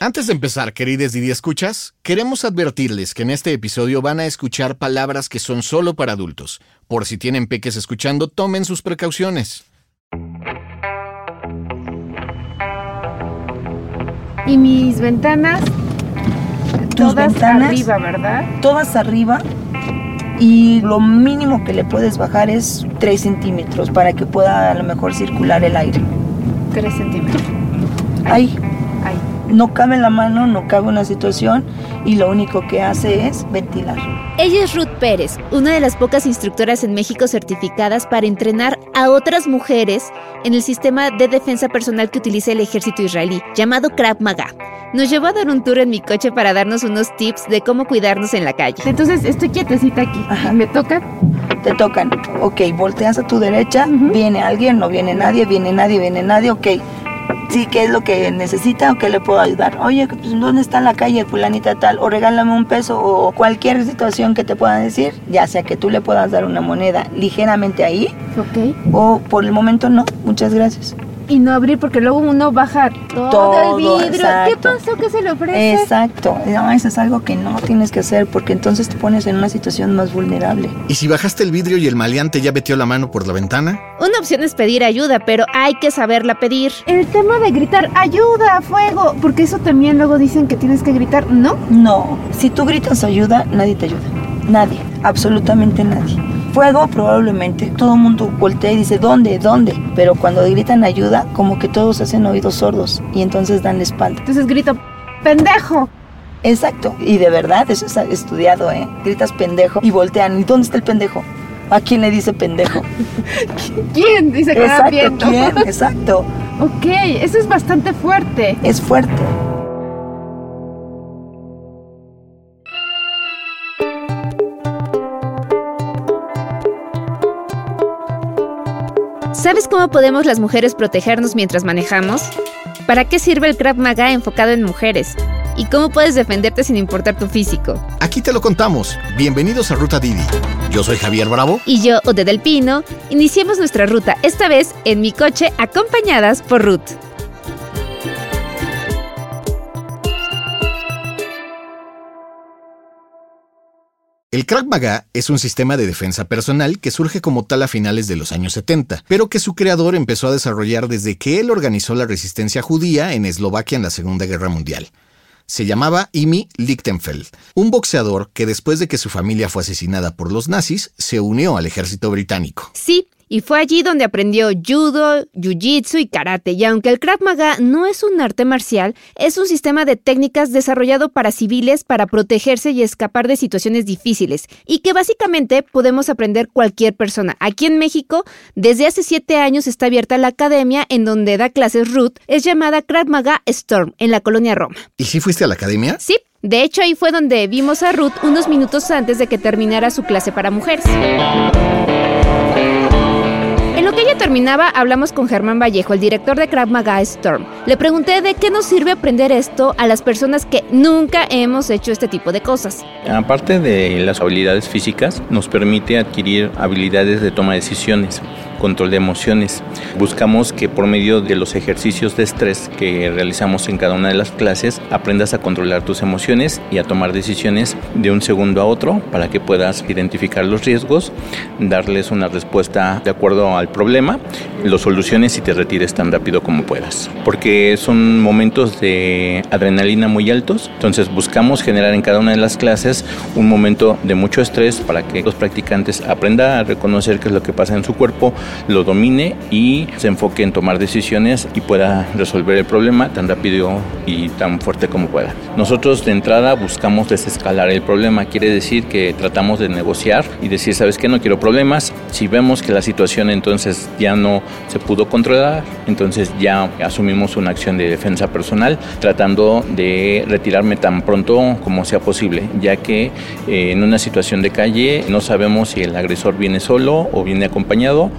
Antes de empezar, queridos Didi Escuchas, queremos advertirles que en este episodio van a escuchar palabras que son solo para adultos. Por si tienen peques escuchando, tomen sus precauciones. Y mis ventanas, Tus todas ventanas, arriba, ¿verdad? todas arriba y lo mínimo que le puedes bajar es 3 centímetros para que pueda a lo mejor circular el aire. Tres centímetros. Ahí Ahí. No cabe la mano, no cabe una situación y lo único que hace es ventilar. Ella es Ruth Pérez, una de las pocas instructoras en México certificadas para entrenar a otras mujeres en el sistema de defensa personal que utiliza el ejército israelí, llamado Krav Maga. Nos llevó a dar un tour en mi coche para darnos unos tips de cómo cuidarnos en la calle. Entonces estoy quietecita aquí. Ajá. Me toca. Te tocan, ok, volteas a tu derecha, viene alguien, no viene nadie, viene nadie, viene nadie, ok. Sí, ¿qué es lo que necesita o qué le puedo ayudar? Oye, pues, ¿dónde está la calle fulanita tal? O regálame un peso o cualquier situación que te puedan decir, ya sea que tú le puedas dar una moneda ligeramente ahí Ok. o por el momento no, muchas gracias. Y no abrir porque luego uno baja todo, Todo, el vidrio. ¿Qué exacto. pasó que se le ofrece? Exacto, no, eso es algo que no tienes que hacer porque entonces te pones en una situación más vulnerable. ¿Y si bajaste el vidrio y el maleante ya metió la mano por la ventana? Una opción es pedir ayuda, pero hay que saberla pedir. El tema de gritar ayuda, fuego, porque eso también luego dicen que tienes que gritar, ¿no? No, si tú gritas ayuda, nadie te ayuda. Nadie, absolutamente nadie. Fuego probablemente, todo el mundo voltea y dice, ¿dónde? ¿Dónde? Pero cuando gritan ayuda, como que todos hacen oídos sordos y entonces dan la espalda. Entonces grito, pendejo. Exacto, y de verdad, eso está estudiado, ¿eh? Gritas pendejo y voltean, ¿y dónde está el pendejo? ¿A quién le dice pendejo? ¿Quién? Dice que Exacto. ¿quién? Exacto, Ok, eso es bastante fuerte. es fuerte. ¿Sabes cómo podemos las mujeres protegernos mientras manejamos? ¿Para qué sirve el Krav Maga enfocado en mujeres? ¿Y cómo puedes defenderte sin importar tu físico? Aquí te lo contamos. Bienvenidos a Ruta Didi. Yo soy Javier Bravo. Y yo, Ode del Pino, iniciemos nuestra ruta, esta vez en mi coche, acompañadas por Ruth. El Krav Maga es un sistema de defensa personal que surge como tal a finales de los años 70, pero que su creador empezó a desarrollar desde que él organizó la resistencia judía en Eslovaquia en la Segunda Guerra Mundial. Se llamaba Imi Lichtenfeld, un boxeador que después de que su familia fue asesinada por los nazis, se unió al ejército británico. Sí, y fue allí donde aprendió judo, jiu-jitsu y karate, y aunque el Krav Maga no es un arte marcial, es un sistema de técnicas desarrollado para civiles para protegerse y escapar de situaciones difíciles, y que básicamente podemos aprender cualquier persona. Aquí en México, desde hace siete años está abierta la academia en donde da clases Ruth, es llamada Krav Maga Storm, en la colonia Roma. ¿Y si fuiste a la academia? Sí, de hecho ahí fue donde vimos a Ruth unos minutos antes de que terminara su clase para mujeres. Terminaba, hablamos con Germán Vallejo, el director de Krav Maga Storm. Le pregunté de qué nos sirve aprender esto a las personas que nunca hemos hecho este tipo de cosas. Aparte de las habilidades físicas, nos permite adquirir habilidades de toma de decisiones, control de emociones. Buscamos que por medio de los ejercicios de estrés que realizamos en cada una de las clases, aprendas a controlar tus emociones y a tomar decisiones de un segundo a otro para que puedas identificar los riesgos, darles una respuesta de acuerdo al problema, lo soluciones y te retires tan rápido como puedas. Porque son momentos de adrenalina muy altos, entonces buscamos generar en cada una de las clases un momento de mucho estrés para que los practicantes aprendan a reconocer qué es lo que pasa en su cuerpo, lo domine y se enfoque en tomar decisiones y pueda resolver el problema tan rápido y tan fuerte como pueda. Nosotros de entrada buscamos desescalar el problema, quiere decir que tratamos de negociar y decir, sabes que no quiero problemas, si vemos que la situación entonces ya no se pudo controlar, entonces ya asumimos una acción de defensa personal tratando de retirarme tan pronto como sea posible, ya que eh, en una situación de calle no sabemos si el agresor viene solo o viene acompañado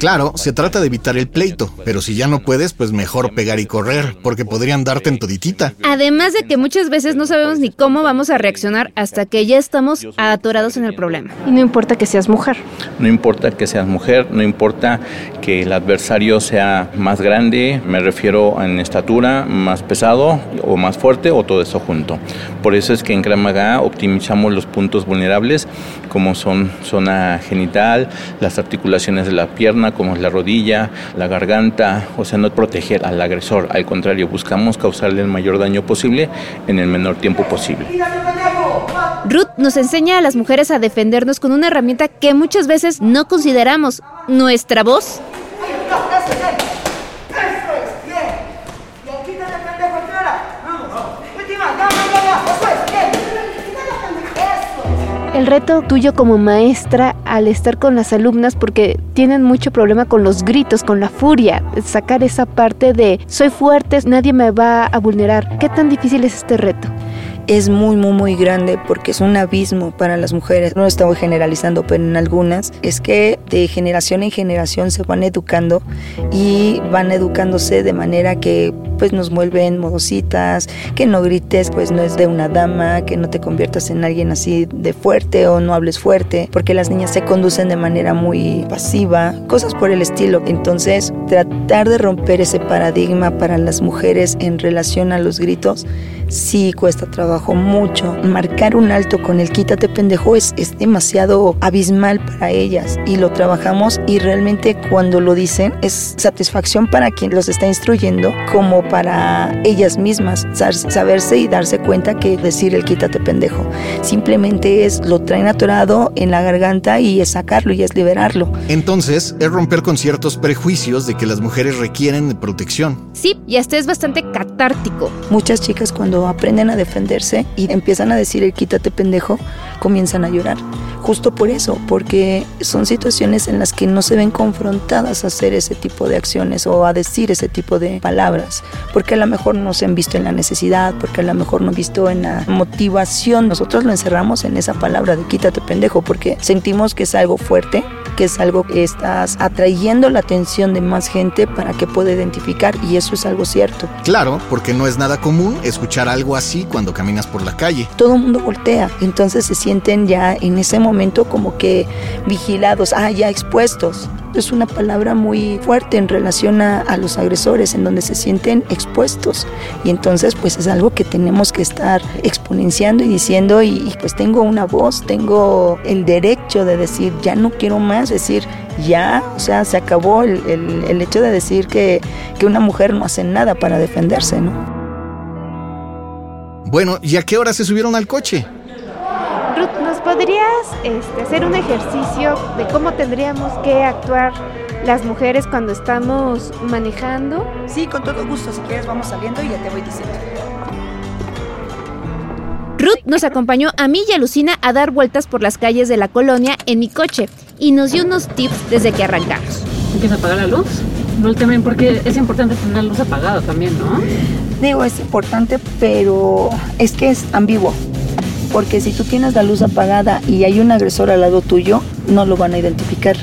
Claro, se trata de evitar el pleito, pero si ya no puedes, pues mejor pegar y correr, porque podrían darte en toditita. Además de que muchas veces no sabemos ni cómo vamos a reaccionar hasta que ya estamos atorados en el problema. Y no importa que seas mujer. No importa que seas mujer, no importa que el adversario sea más grande, me refiero en estatura, más pesado o más fuerte o todo eso junto. Por eso es que en Maga optimizamos los puntos vulnerables como son zona genital, las articulaciones de la pierna como es la rodilla, la garganta, o sea, no proteger al agresor, al contrario, buscamos causarle el mayor daño posible en el menor tiempo posible. Ruth nos enseña a las mujeres a defendernos con una herramienta que muchas veces no consideramos, nuestra voz. El reto tuyo como maestra al estar con las alumnas, porque tienen mucho problema con los gritos, con la furia, sacar esa parte de soy fuerte, nadie me va a vulnerar. ¿Qué tan difícil es este reto? Es muy, muy, muy grande porque es un abismo para las mujeres. No estamos generalizando, pero en algunas es que de generación en generación se van educando y van educándose de manera que pues nos vuelven modositas, que no grites, pues no es de una dama, que no te conviertas en alguien así de fuerte o no hables fuerte, porque las niñas se conducen de manera muy pasiva, cosas por el estilo. Entonces, tratar de romper ese paradigma para las mujeres en relación a los gritos sí cuesta trabajo mucho. Marcar un alto con el quítate pendejo es, es demasiado abismal para ellas y lo trabajamos y realmente cuando lo dicen es satisfacción para quien los está instruyendo como para ellas mismas saberse y darse cuenta que decir el quítate pendejo simplemente es lo traen atorado en la garganta y es sacarlo y es liberarlo. Entonces es romper con ciertos prejuicios de que las mujeres requieren de protección. Sí, y hasta es bastante catártico. Muchas chicas cuando aprenden a y empiezan a decir el quítate pendejo, comienzan a llorar. Justo por eso, porque son situaciones en las que no se ven confrontadas a hacer ese tipo de acciones o a decir ese tipo de palabras, porque a lo mejor no se han visto en la necesidad, porque a lo mejor no han visto en la motivación. Nosotros lo encerramos en esa palabra de quítate pendejo, porque sentimos que es algo fuerte, que es algo que estás atrayendo la atención de más gente para que pueda identificar y eso es algo cierto. Claro, porque no es nada común escuchar algo así cuando caminas por la calle. Todo el mundo voltea, entonces se sienten ya en ese momento como que vigilados, ah, ya expuestos. Es una palabra muy fuerte en relación a, los agresores, en donde se sienten expuestos. Y entonces pues es algo que tenemos que estar exponenciando y diciendo, y, pues tengo una voz, tengo el derecho de decir, ya no quiero más, decir, ya, o sea, se acabó el, el, el hecho de decir que, que una mujer no hace nada para defenderse, ¿no? Bueno, ¿y a qué hora se subieron al coche? Ruth, ¿nos podrías este, hacer un ejercicio de cómo tendríamos que actuar las mujeres cuando estamos manejando? Sí, con todo gusto. Si quieres, vamos saliendo y ya te voy diciendo. Ruth nos acompañó a mí y a Lucina a dar vueltas por las calles de la colonia en mi coche y nos dio unos tips desde que arrancamos. ¿Empieza a apagar la luz? No también porque es importante tener la luz apagada también, ¿no? Digo, es importante, pero es que es ambiguo. Porque si tú tienes la luz apagada y hay un agresor al lado tuyo, no lo van a identificar.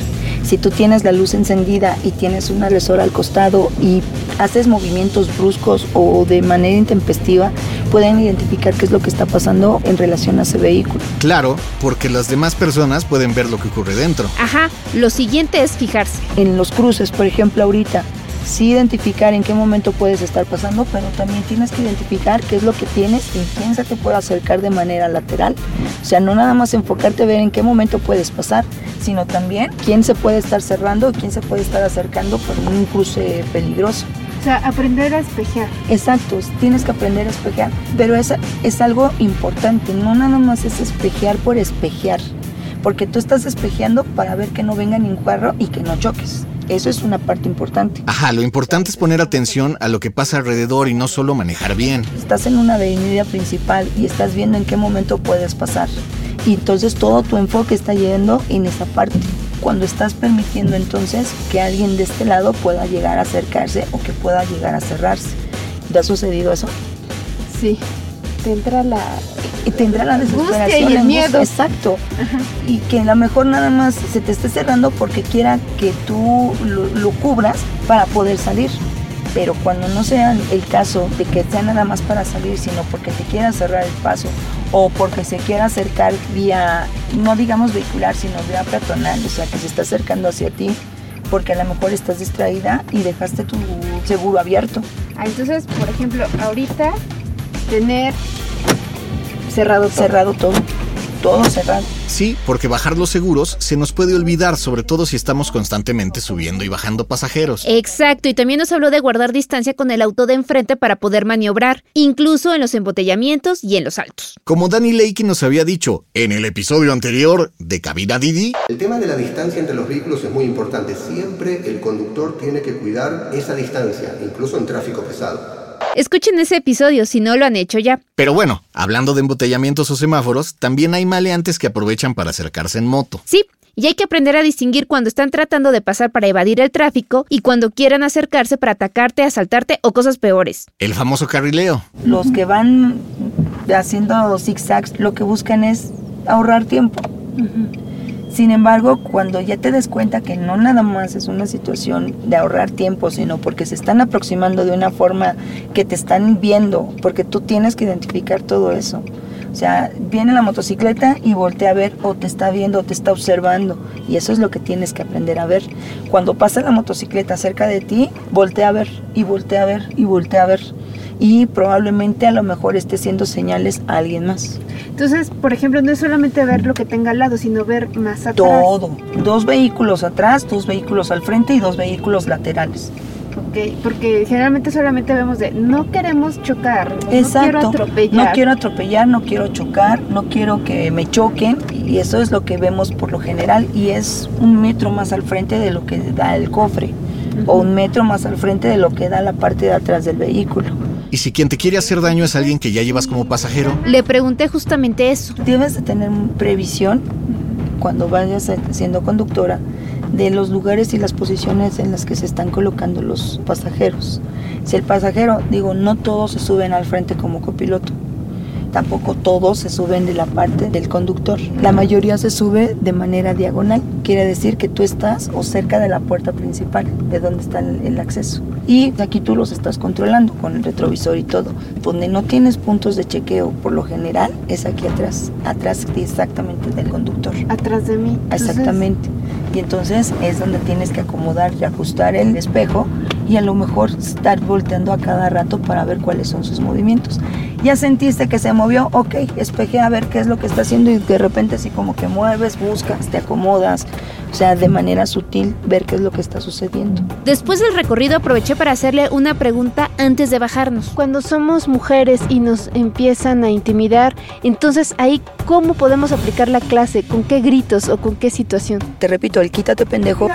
Si tú tienes la luz encendida y tienes un agresor al costado y haces movimientos bruscos o de manera intempestiva, pueden identificar qué es lo que está pasando en relación a ese vehículo. Claro, porque las demás personas pueden ver lo que ocurre dentro. Ajá, lo siguiente es fijarse. En los cruces, por ejemplo, ahorita, sí identificar en qué momento puedes estar pasando, pero también tienes que identificar qué es lo que tienes y quién se te puede acercar de manera lateral. O sea, no nada más enfocarte a ver en qué momento puedes pasar, sino también quién se puede estar cerrando, quién se puede estar acercando por un cruce peligroso. O sea, aprender a espejear. Exacto, tienes que aprender a espejear, pero es, es algo importante, no nada más es espejear por espejear, porque tú estás espejeando para ver que no venga ningún carro y que no choques. Eso es una parte importante. Ajá, lo importante es poner atención a lo que pasa alrededor y no solo manejar bien. Estás en una avenida principal y estás viendo en qué momento puedes pasar. Y entonces todo tu enfoque está yendo en esa parte. Cuando estás permitiendo entonces que alguien de este lado pueda llegar a acercarse o que pueda llegar a cerrarse. ¿Te ha sucedido eso? Sí, te entra la, y tendrá la desesperación. Y el miedo. Exacto. Y que a lo mejor nada más se te esté cerrando porque quiera que tú lo, lo cubras para poder salir. Pero cuando no sea el caso de que sea nada más para salir, sino porque te quiera cerrar el paso o porque se quiera acercar vía, no digamos vehicular, sino vía peatonal, o sea, que se está acercando hacia ti, porque a lo mejor estás distraída y dejaste tu seguro abierto. Ah, entonces, por ejemplo, ahorita tener cerrado todo. Cerrado todo, todo cerrado. Sí, porque bajar los seguros se nos puede olvidar, sobre todo si estamos constantemente subiendo y bajando pasajeros. Exacto, y también nos habló de guardar distancia con el auto de enfrente para poder maniobrar, incluso en los embotellamientos y en los altos. Como Danny Lakey nos había dicho en el episodio anterior de Cabina Didi, El tema de la distancia entre los vehículos es muy importante. Siempre el conductor tiene que cuidar esa distancia, incluso en tráfico pesado. Escuchen ese episodio si no lo han hecho ya. Pero bueno, hablando de embotellamientos o semáforos, también hay maleantes que aprovechan para acercarse en moto. Sí, y hay que aprender a distinguir cuando están tratando de pasar para evadir el tráfico y cuando quieran acercarse para atacarte, asaltarte o cosas peores. El famoso carrileo. Los que van haciendo zigzags lo que buscan es ahorrar tiempo. Sin embargo, cuando ya te des cuenta que no nada más es una situación de ahorrar tiempo, sino porque se están aproximando de una forma que te están viendo, porque tú tienes que identificar todo eso. O sea, viene la motocicleta y voltea a ver o te está viendo o te está observando. Y eso es lo que tienes que aprender a ver. Cuando pasa la motocicleta cerca de ti, voltea a ver y voltea a ver y voltea a ver. Y probablemente a lo mejor esté haciendo señales a alguien más. Entonces, por ejemplo, no es solamente ver lo que tenga al lado, sino ver más atrás. Todo. Dos vehículos atrás, dos vehículos al frente y dos vehículos laterales. Ok, porque generalmente solamente vemos de no queremos chocar, no quiero Exacto. atropellar. No quiero atropellar, no quiero chocar, no quiero que me choquen. Y eso es lo que vemos por lo general. Y es un metro más al frente de lo que da el cofre. O un metro más al frente de lo que da la parte de atrás del vehículo. Y si quien te quiere hacer daño es alguien que ya llevas como pasajero, Le pregunté justamente eso. Debes de tener previsión cuando vayas siendo conductora de los lugares y las posiciones en las que se están colocando los pasajeros. Si el pasajero, digo, no todos se suben al frente como copiloto. Tampoco todos se suben de la parte del conductor. La mayoría se sube de manera diagonal. Quiere decir que tú estás o cerca de la puerta principal, de donde está el, el acceso. Y aquí tú los estás controlando con el retrovisor y todo. Donde no tienes puntos de chequeo por lo general es aquí atrás. Atrás exactamente del conductor. atrás de mí. Entonces, Exactamente. Y entonces es donde tienes que acomodar y ajustar el espejo y a lo mejor estar volteando a cada rato para ver cuáles son sus movimientos. Ya sentiste que se movió, ok, espejea a ver qué es lo que está haciendo y de repente así como que mueves, buscas, te acomodas, o sea, de manera sutil ver qué es lo que está sucediendo. Después del recorrido aproveché para hacerle una pregunta antes de bajarnos. Cuando somos mujeres y nos empiezan a intimidar, entonces ahí, ¿cómo podemos aplicar la clase? ¿Con qué gritos o con qué situación? Te repito, el quítate pendejo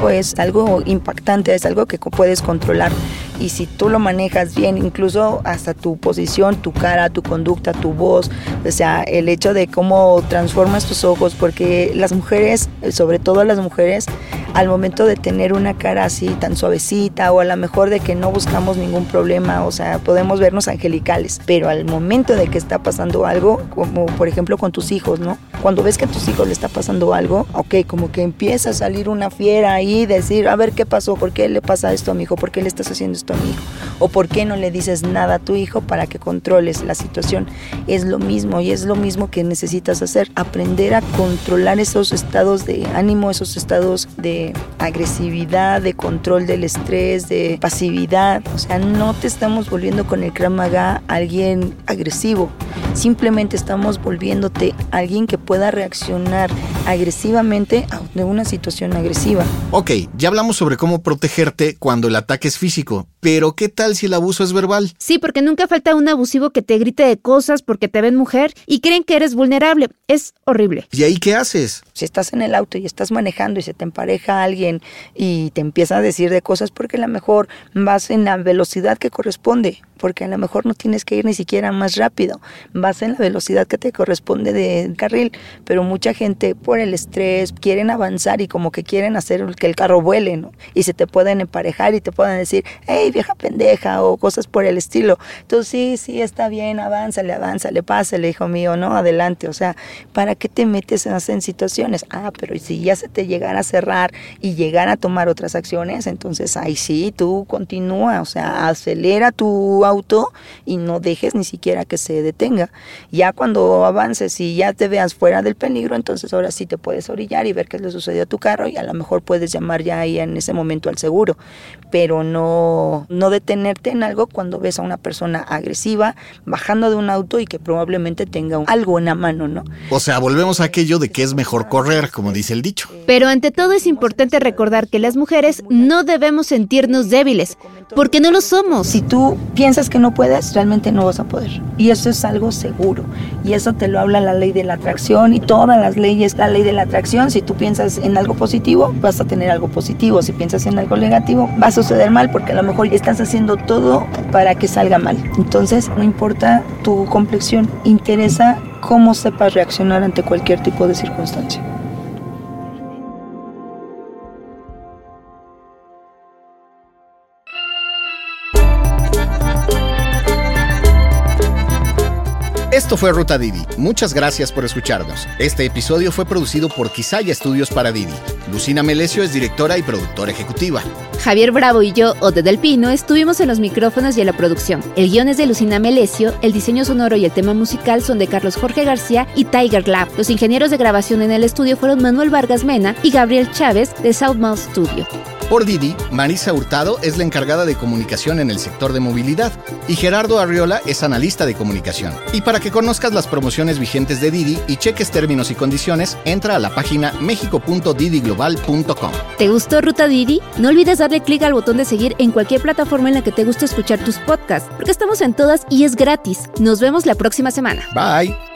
pues algo impactante, es algo que puedes controlar. Y si tú lo manejas bien, incluso hasta tu posición, tu cara, tu conducta, tu voz, o sea, el hecho de cómo transformas tus ojos, porque las mujeres, sobre todo las mujeres, al momento de tener una cara así tan suavecita o a lo mejor de que no buscamos ningún problema, o sea, podemos vernos angelicales, pero al momento de que está pasando algo, como por ejemplo con tus hijos, ¿no? Cuando ves que a tus hijos le está pasando algo, ok, como que empieza a salir una fiera ahí, decir, a ver qué pasó, por qué le pasa esto a mi hijo, por qué le estás haciendo esto a mi hijo, o por qué no le dices nada a tu hijo para que controles la situación. Es lo mismo y es lo mismo que necesitas hacer, aprender a controlar esos estados de ánimo, esos estados de agresividad, de control del estrés, de pasividad. O sea, no te estamos volviendo con el Krav Maga alguien agresivo, simplemente estamos volviéndote alguien que pueda reaccionar agresivamente a de una situación agresiva. Ok, ya hablamos sobre cómo protegerte cuando el ataque es físico, pero ¿qué tal si el abuso es verbal? Sí, porque nunca falta un abusivo que te grite de cosas porque te ven mujer y creen que eres vulnerable. Es horrible. ¿Y ahí qué haces? Si estás en el auto y estás manejando y se te empareja alguien y te empieza a decir de cosas porque a lo mejor vas en la velocidad que corresponde, porque a lo mejor no tienes que ir ni siquiera más rápido. Vas en la velocidad que te corresponde de carril, pero mucha gente por el estrés quieren avanzar y como que quieren hacer que el carro vuele, ¿no? Y se te pueden emparejar y te pueden decir, hey, vieja pendeja, o cosas por el estilo. Entonces, sí, sí, está bien, avánzale, avánzale, pásale, hijo mío, ¿no? Adelante, o sea, ¿para qué te metes en situaciones? Ah, pero si ya se te llegara a cerrar y llegar a tomar otras acciones, entonces ahí sí, tú continúa, o sea, acelera tu auto y no dejes ni siquiera que se detenga. Ya cuando avances y ya te veas fuera del peligro, entonces ahora sí te puedes orillar y ver qué le sucedió a tu carro y a lo mejor puedes llamar ya ahí en ese momento al seguro, pero no, no detenerte en algo cuando ves a una persona agresiva bajando de un auto y que probablemente tenga algo en la mano, ¿no? O sea, volvemos a aquello de que es mejor correr, como dice el dicho. Pero ante todo es importante recordar que las mujeres no debemos sentirnos débiles, porque no lo somos. Si tú piensas que no puedes, realmente no vas a poder. Y eso es algo seguro. Y eso te lo habla la ley de la atracción y todas las leyes, la ley de la atracción. Si tú piensas en algo positivo, vas a tener algo positivo. Si piensas en algo negativo, va a suceder mal porque a lo mejor estás haciendo todo para que salga mal. Entonces, no importa tu complexión, interesa cómo sepas reaccionar ante cualquier tipo de circunstancia. Esto fue Ruta Didi. Muchas gracias por escucharnos. Este episodio fue producido por Quisaya Estudios para Didi. Lucina Melesio es directora y productora ejecutiva. Javier Bravo y yo, Ode del Pino, estuvimos en los micrófonos y en la producción. El guion es de Lucina Melesio, el diseño sonoro y el tema musical son de Carlos Jorge García y Tiger Lab. Los ingenieros de grabación en el estudio fueron Manuel Vargas Mena y Gabriel Chávez de Southmouth Studio. Por Didi, Marisa Hurtado es la encargada de comunicación en el sector de movilidad y Gerardo Arriola es analista de comunicación. Y para que conozcas las promociones vigentes de Didi y cheques términos y condiciones, entra a la página mexico.didiglobal.com. ¿Te gustó Ruta Didi? No olvides darle clic al botón de seguir en cualquier plataforma en la que te guste escuchar tus podcasts, porque estamos en todas y es gratis. Nos vemos la próxima semana. Bye.